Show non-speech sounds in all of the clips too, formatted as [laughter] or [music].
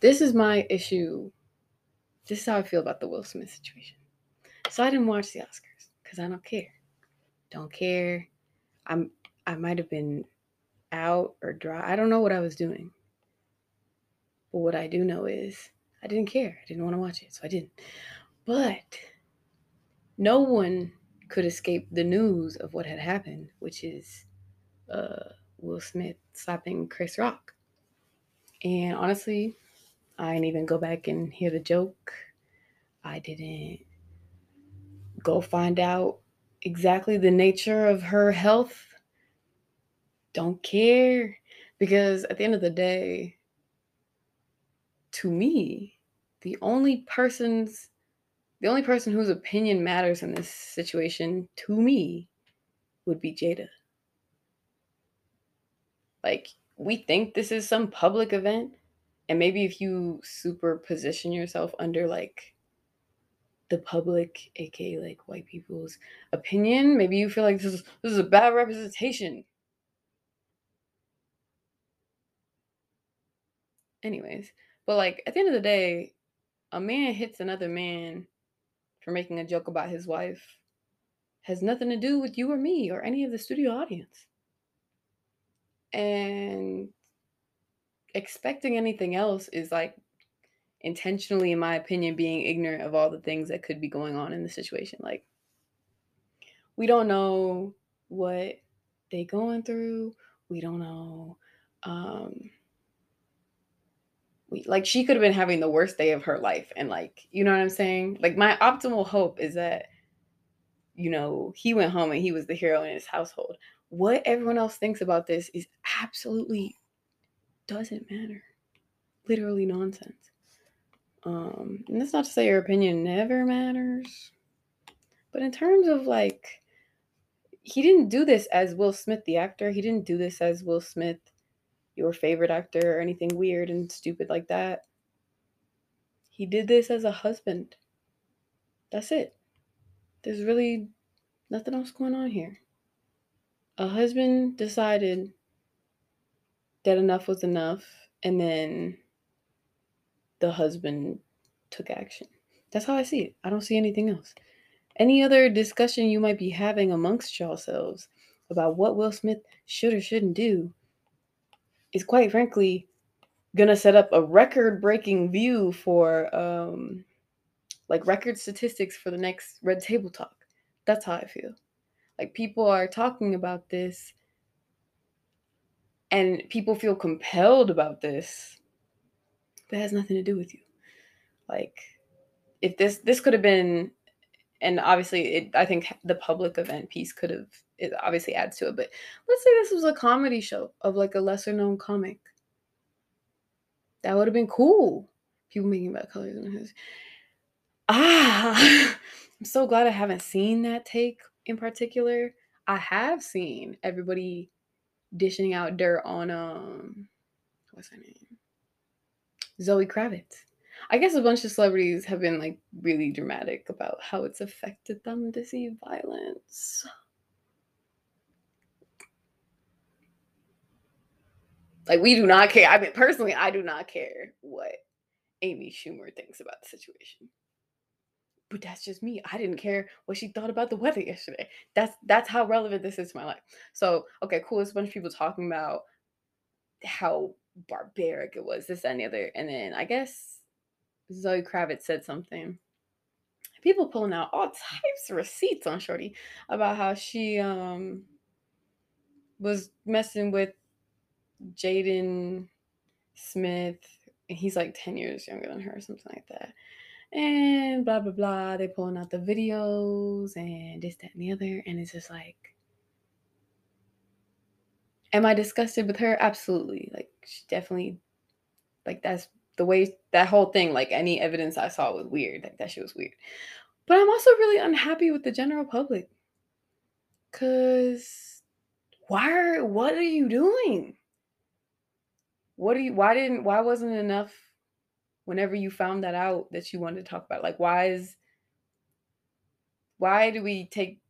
this is my issue. This is how I feel about the Will Smith situation. So I didn't watch the Oscars because I don't care. Don't care. I'm I might have been out or dry. I don't know what I was doing. But what I do know is I didn't care. I didn't want to watch it, so I didn't. But no one could escape the news of what had happened, which is uh, Will Smith slapping Chris Rock. And honestly, I didn't even go back and hear the joke. I didn't go find out exactly the nature of her health. Don't care. Because at the end of the day, to me, the only person's the only person whose opinion matters in this situation to me would be Jada. Like we think this is some public event and maybe if you super position yourself under like the public aka like white people's opinion maybe you feel like this is this is a bad representation. Anyways but like at the end of the day a man hits another man for making a joke about his wife has nothing to do with you or me or any of the studio audience. And expecting anything else is like intentionally in my opinion being ignorant of all the things that could be going on in the situation like we don't know what they going through we don't know um we like she could have been having the worst day of her life and like you know what i'm saying? Like my optimal hope is that you know he went home and he was the hero in his household. What everyone else thinks about this is absolutely doesn't matter literally nonsense um and that's not to say your opinion never matters but in terms of like he didn't do this as will smith the actor he didn't do this as will smith your favorite actor or anything weird and stupid like that. He did this as a husband. That's it. There's really nothing else going on here. A husband decided that enough was enough, and then the husband took action. That's how I see it. I don't see anything else. Any other discussion you might be having amongst yourselves about what Will Smith should or shouldn't do is quite frankly gonna set up a record breaking view for um like record statistics for the next red table talk that's how i feel like people are talking about this and people feel compelled about this that has nothing to do with you. Like if this this could have been and obviously it i think the public event piece could have it obviously adds to it but let's say this was a comedy show of like a lesser known comic. That would have been cool. People making about colors in his ah [laughs] i'm so glad i haven't seen that take in particular. I have seen everybody dishing out dirt on um what's her name zoe kravitz I guess a bunch of celebrities have been like really dramatic about how it's affected them to see violence. Like we do not care. I mean, personally, I do not care what Amy Schumer thinks about the situation. But that's just me. I didn't care what she thought about the weather yesterday. That's that's how relevant this is to my life. So, okay, cool. There's a bunch of people talking about how barbaric it was, this and the other. And then I guess Zoe Kravitz said something. People pulling out all types of receipts on Shorty about how she um was messing with Jaden Smith. And he's like 10 years younger than her, or something like that. And blah blah blah. They're pulling out the videos and this, that, and the other. And it's just like Am I disgusted with her? Absolutely. Like she definitely like that's the way that whole thing, like any evidence I saw was weird. Like that shit was weird. But I'm also really unhappy with the general public. Cause why are what are you doing? What are you why didn't why wasn't enough whenever you found that out that you wanted to talk about? Like why is why do we take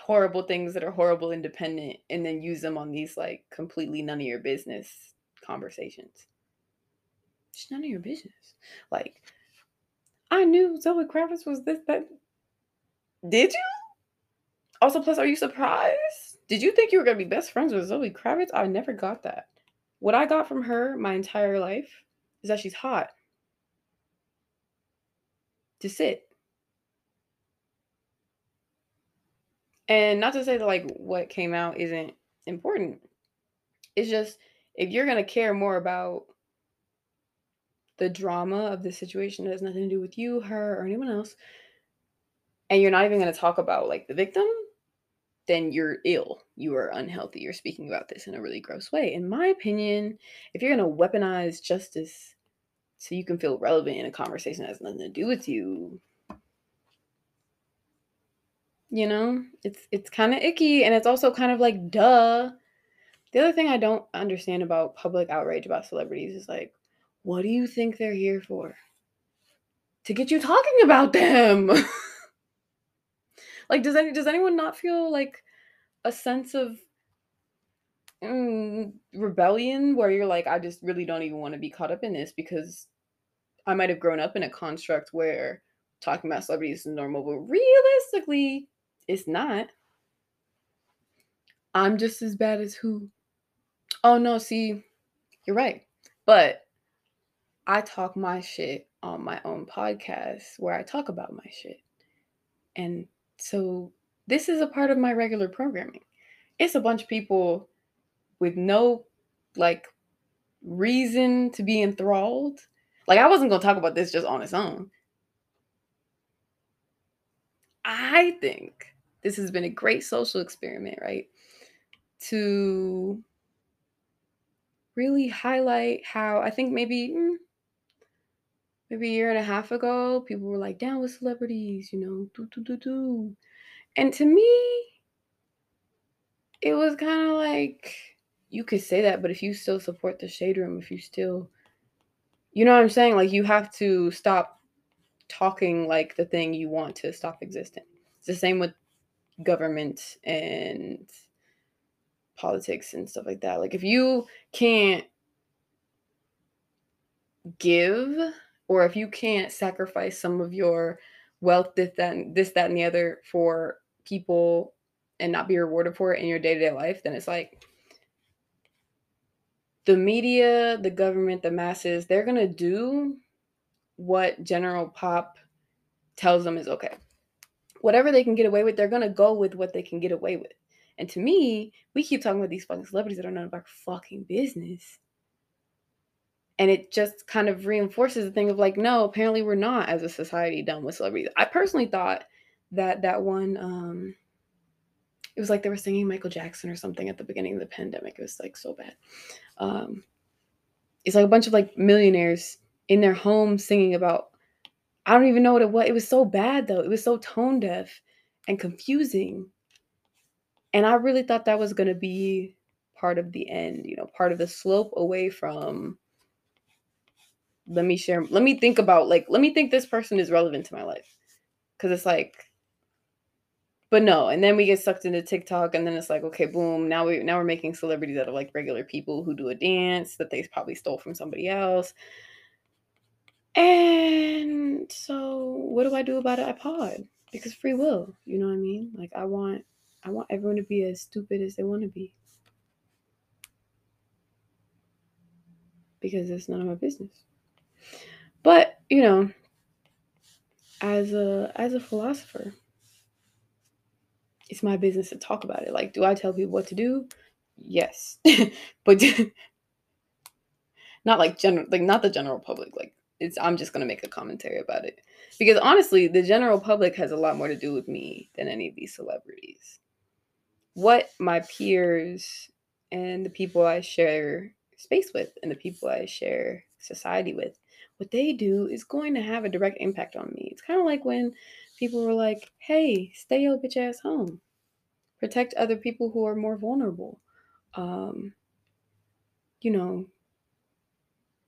horrible things that are horrible independent and then use them on these like completely none of your business conversations? It's none of your business. Like, I knew Zoe Kravitz was this, that. Did you? Also, plus, are you surprised? Did you think you were gonna be best friends with Zoe Kravitz? I never got that. What I got from her my entire life is that she's hot. To sit. And not to say that like what came out isn't important. It's just if you're gonna care more about the drama of the situation that has nothing to do with you, her, or anyone else, and you're not even gonna talk about like the victim, then you're ill. You are unhealthy. You're speaking about this in a really gross way. In my opinion, if you're going to weaponize justice so you can feel relevant in a conversation that has nothing to do with you, you know, it's it's kind of icky and it's also kind of like duh. The other thing I don't understand about public outrage about celebrities is like, what do you think they're here for? To get you talking about them. [laughs] Like, does any does anyone not feel like a sense of mm, rebellion where you're like, I just really don't even want to be caught up in this because I might have grown up in a construct where talking about celebrities is normal, but realistically, it's not. I'm just as bad as who? Oh no, see, you're right. But I talk my shit on my own podcast where I talk about my shit. And so this is a part of my regular programming. It's a bunch of people with no like reason to be enthralled. Like I wasn't to talk about this just on its own. I think this has been a great social experiment, right? To really highlight how I think maybe mm, maybe a year and a half ago, people were like, down with celebrities, you know, do, do, do, do. And to me, it was kind of like, you could say that, but if you still support the shade room, if you still, you know what I'm saying? Like, you have to stop talking like the thing you want to stop existing. It's the same with government and politics and stuff like that. Like, if you can't give or if you can't sacrifice some of your wealth, this, that, and, this, that, and the other for people and not be rewarded for it in your day to day life, then it's like the media, the government, the masses, they're going to do what general pop tells them is okay. Whatever they can get away with, they're going to go with what they can get away with. And to me, we keep talking about these fucking celebrities that are none of our fucking business and it just kind of reinforces the thing of like no apparently we're not as a society done with celebrities i personally thought that that one um it was like they were singing michael jackson or something at the beginning of the pandemic. It was like so bad. Um it's like a bunch of like millionaires in their home singing about i don't even know what it was it was so bad though. It was so tone deaf and confusing. And i really thought that was going to be part of the end you know part of the slope away from let me share let me think about like let me think this person is relevant to my life. Because it's like but no and then we get sucked into tiktok and then it's like okay boom now we now we're making celebrities out of like regular people who do a dance that they probably stole from somebody else. And so what do i do about it? I pod because free will you know what i mean? Like i want i want everyone to be as stupid as they want to be. Because it's none of my business. But, you know, as a as a philosopher, it's my business to talk about it. Like, do I tell people what to do? Yes. [laughs] but not like general like not the general public. Like it's I'm just gonna make a commentary about it. Because honestly, the general public has a lot more to do with me than any of these celebrities. What my peers and the people I share space with and the people I share society with what they do is going to have a direct impact on me. It's kind of like when people were like, hey, stay your bitch ass home, protect other people who are more vulnerable. Um, you know,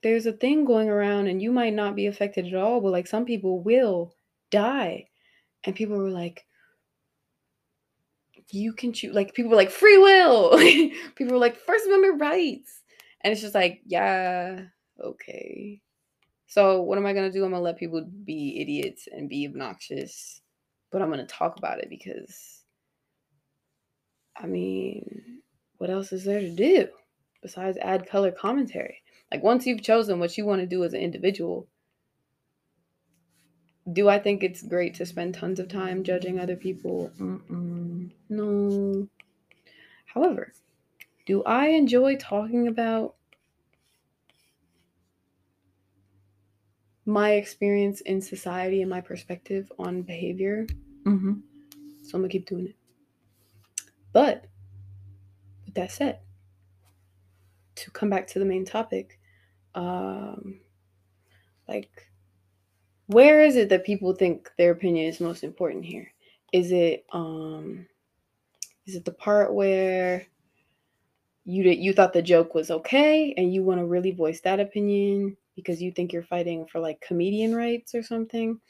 there's a thing going around and you might not be affected at all, but like some people will die. And people were like, you can choose. Like people were like, free will. [laughs] people were like, First Amendment rights. And it's just like, yeah, okay So what am I gonna do? I'm gonna let people be idiots and be obnoxious, but I'm gonna talk about it because I mean, what else is there to do besides add color commentary? Like once you've chosen what you want to do as an individual, do I think it's great to spend tons of time judging other people? Mm-mm, no. However, do I enjoy talking about my experience in society and my perspective on behavior? Mm-hmm. So I'm gonna keep doing it. But with that said, to come back to the main topic, um, like, where is it that people think their opinion is most important here? Is it um, is it the part where you did you thought the joke was okay and you want to really voice that opinion because you think you're fighting for like comedian rights or something?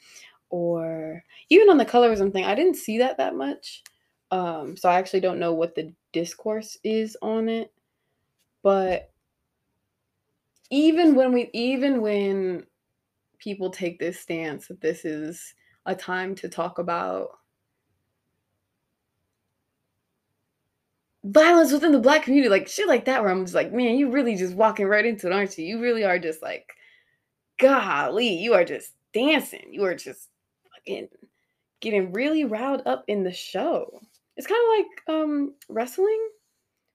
Or even on the colorism thing, I didn't see that that much. Um, so I actually don't know what the discourse is on it. But even when we even when people take this stance that this is a time to talk about violence within the black community, like shit like that, where I'm just like, man, you really just walking right into it, aren't you? You really are just like, golly, you are just dancing. You are just fucking getting really riled up in the show. It's kind of like um wrestling,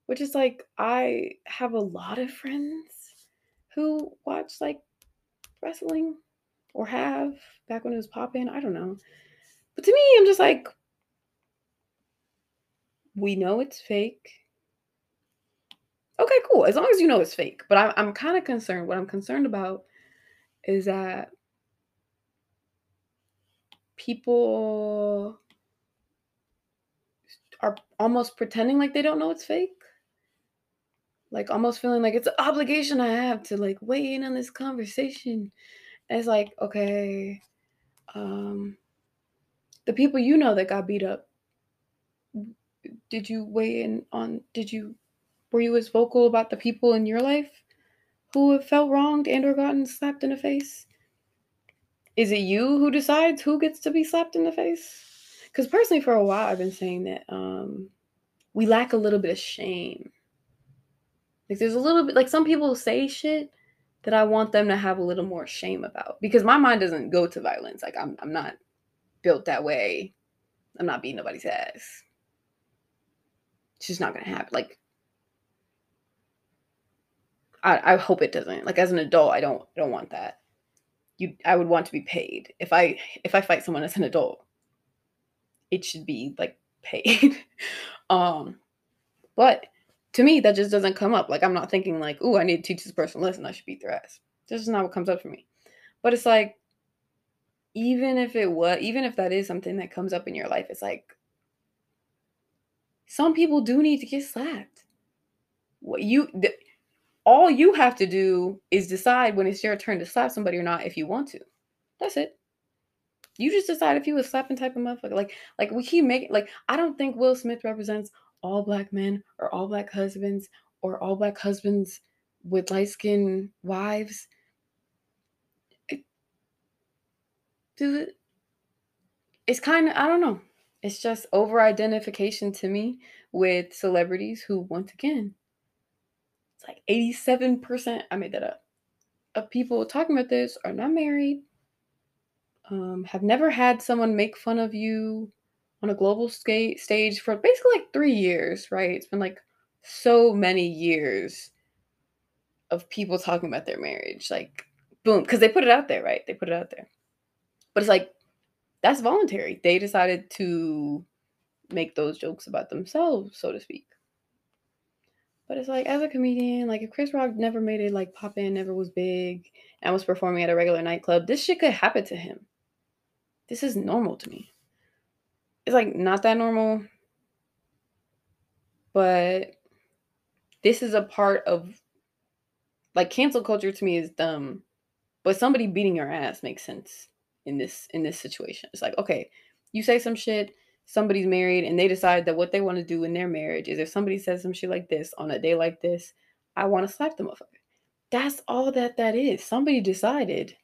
which is like I have a lot of friends who watch like wrestling or have back when it was popping. I don't know. But to me, I'm just like, we know it's fake. Okay, cool. As long as you know it's fake. But I, I'm kind of concerned. What I'm concerned about is that people are almost pretending like they don't know it's fake. Like almost feeling like it's an obligation I have to like weigh in on this conversation. And it's like, okay, um, the people you know that got beat up, did you weigh in on did you were you as vocal about the people in your life who have felt wronged and or gotten slapped in the face? Is it you who decides who gets to be slapped in the face? Because personally, for a while, I've been saying that um, we lack a little bit of shame. Like, there's a little bit, like, some people say shit that I want them to have a little more shame about because my mind doesn't go to violence. Like, I'm, I'm not built that way. I'm not beating nobody's ass. It's just not gonna happen. Like, I, I hope it doesn't. Like, as an adult, I don't, I don't want that. You, I would want to be paid if I, if I fight someone as an adult it should be like paid. [laughs] um, but to me, that just doesn't come up. Like I'm not thinking like, oh, I need to teach this person a lesson. I should beat their ass. This is not what comes up for me. But it's like, even if it was, even if that is something that comes up in your life, it's like some people do need to get slapped. What you, th- all you have to do is decide when it's your turn to slap somebody or not if you want to. That's it. You just decide if you a slapping type of motherfucker. Like, like we keep making like I don't think Will Smith represents all black men or all black husbands or all black husbands with light skinned wives. It, dude, it's kind of I don't know. It's just over identification to me with celebrities who, once again, it's like 87%, I made that up, of people talking about this are not married, um, have never had someone make fun of you on a global stage for basically like three years, right? It's been like so many years of people talking about their marriage. Like, boom, because they put it out there, right? They put it out there. But it's like, that's voluntary. They decided to make those jokes about themselves, so to speak. But it's like, as a comedian, like if Chris Rock never made it like pop in, never was big, and was performing at a regular nightclub, this shit could happen to him this is normal to me. It's like not that normal, but this is a part of like cancel culture to me is dumb, but somebody beating your ass makes sense in this in this situation. It's like, okay, you say some shit, somebody's married and they decide that what they want to do in their marriage is if somebody says some shit like this on a day like this, I want to slap the motherfucker. That's all that that is. Somebody decided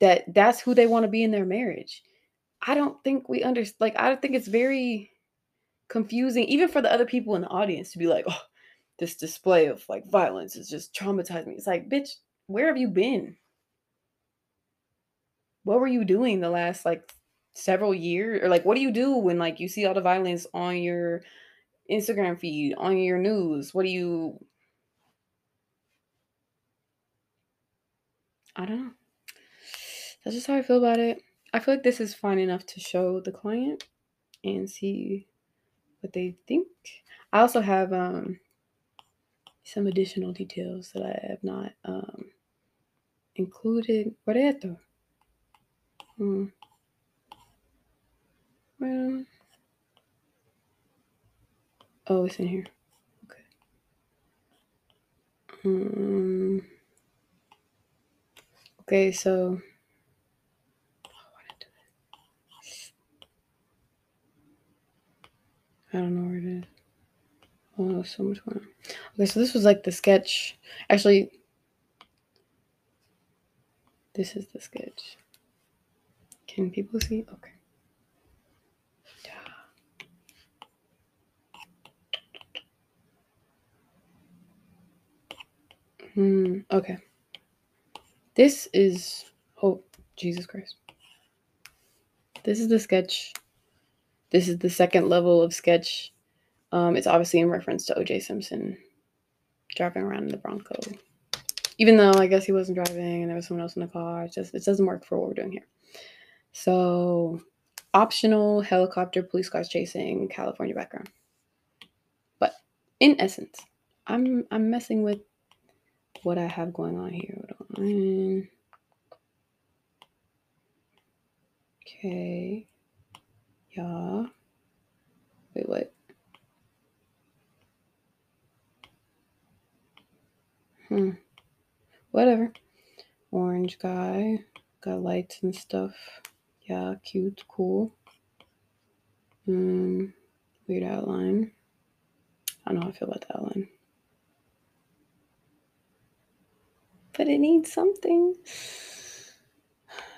that that's who they want to be in their marriage. I don't think we understand. Like, I think it's very confusing, even for the other people in the audience, to be like, "Oh, this display of like violence is just traumatizing me." It's like, bitch, where have you been? What were you doing the last like several years, or like, what do you do when like you see all the violence on your Instagram feed, on your news? What do you? I don't know. That's just how I feel about it. I feel like this is fine enough to show the client and see what they think. I also have um, some additional details that I have not um, included. Where they at though? Hmm. Oh, it's in here. Okay. Um. Okay, so. I don't know where it is. Oh, so much more. Okay, so this was like the sketch. Actually, this is the sketch. Can people see? Okay. Hmm. Okay. This is oh Jesus Christ. This is the sketch. This is the second level of sketch. Um, it's obviously in reference to O.J. Simpson driving around in the Bronco. Even though I guess he wasn't driving and there was someone else in the car, it just it doesn't work for what we're doing here. So, optional helicopter police cars chasing California background. But in essence, I'm I'm messing with what I have going on here. On. Okay. Yeah. Wait, what? Hmm. Whatever. Orange guy. Got lights and stuff. Yeah, cute, cool. Hmm. Weird outline. I don't know how I feel about that outline. But it needs something.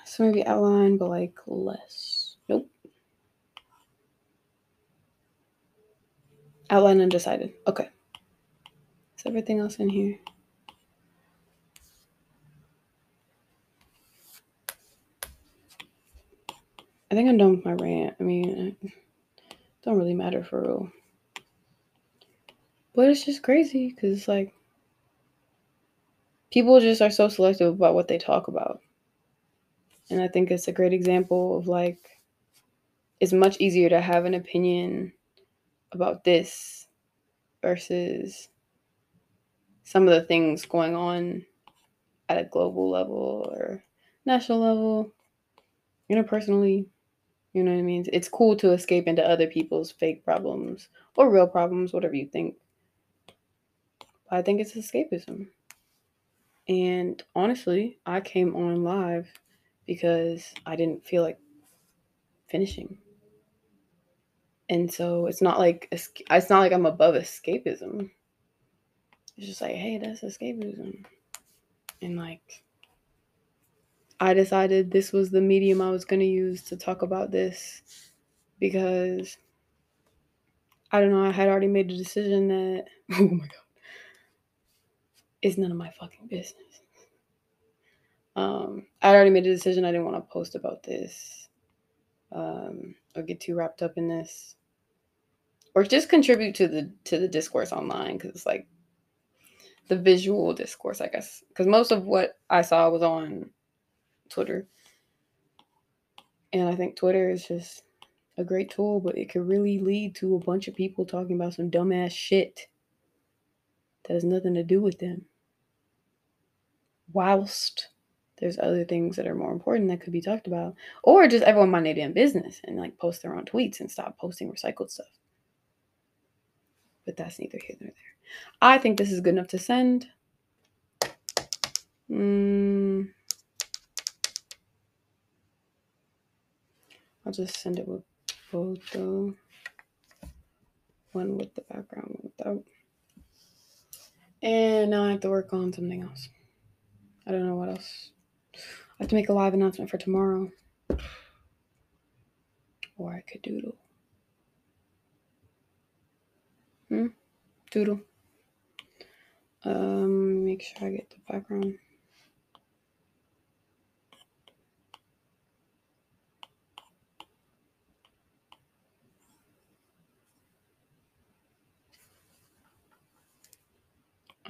So maybe outline, but like less. Nope. Outline undecided. Okay. Is everything else in here? I think I'm done with my rant. I mean, it don't really matter for real. But it's just crazy because, it's like, people just are so selective about what they talk about. And I think it's a great example of like, it's much easier to have an opinion about this versus some of the things going on at a global level or national level, interpersonally. You know what I mean? It's cool to escape into other people's fake problems or real problems, whatever you think. But I think it's escapism. And honestly, I came on live because I didn't feel like finishing. And so it's not like it's not like I'm above escapism. It's just like, hey, that's escapism. And like I decided this was the medium I was going to use to talk about this because I don't know, I had already made a decision that [laughs] oh my god. It's none of my fucking business. Um, I already made a decision I didn't want to post about this um, or get too wrapped up in this or just contribute to the to the discourse online because it's like the visual discourse, I guess. Because most of what I saw was on Twitter, and I think Twitter is just a great tool, but it could really lead to a bunch of people talking about some dumbass shit that has nothing to do with them. Whilst there's other things that are more important that could be talked about. Or just everyone mind their damn business and like post their own tweets and stop posting recycled stuff. But that's neither here nor there. I think this is good enough to send. Mm. I'll just send it with photo. One with the background, one without. And now I have to work on something else. I don't know what else I have to make a live announcement for tomorrow. Or I could doodle. Hmm? Doodle. Um, make sure I get the background.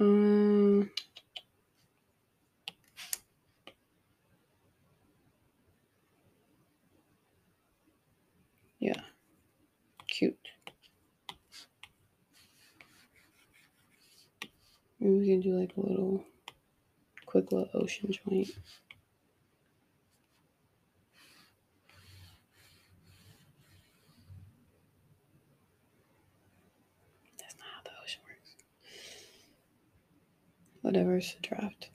Um, yeah, cute. Maybe we can do like a little quick little ocean joint. That's not how the ocean works. Whatever, it's a draft.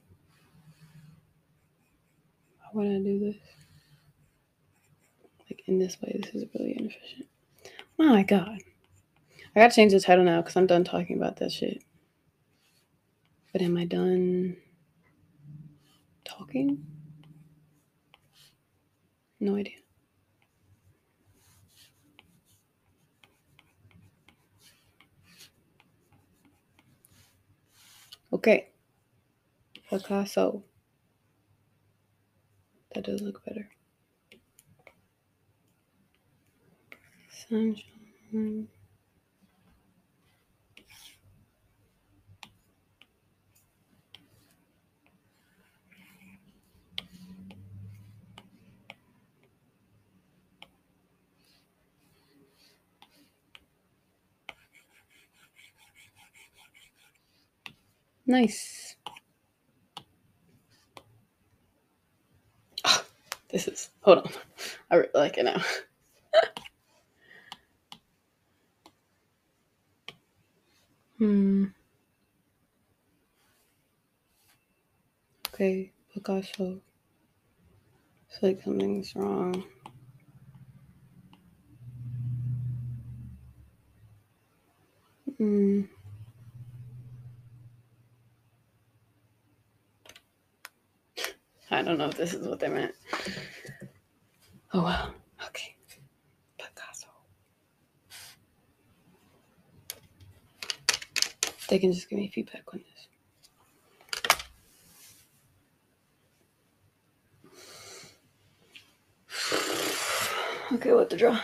Why would I do this? Like in this way, this is really inefficient. Oh my God. I gotta change the title now because I'm done talking about that shit. But am I done talking? No idea. Okay. Picasso. That does look better. Sunshine. Nice. Ah, this is, hold on. I really like it now. [laughs] hmm. Okay, Picasso. It's like something's wrong. Hmm. I don't know if this is what they meant. Oh well. Okay. Picasso. They can just give me feedback on this. Okay, what to draw?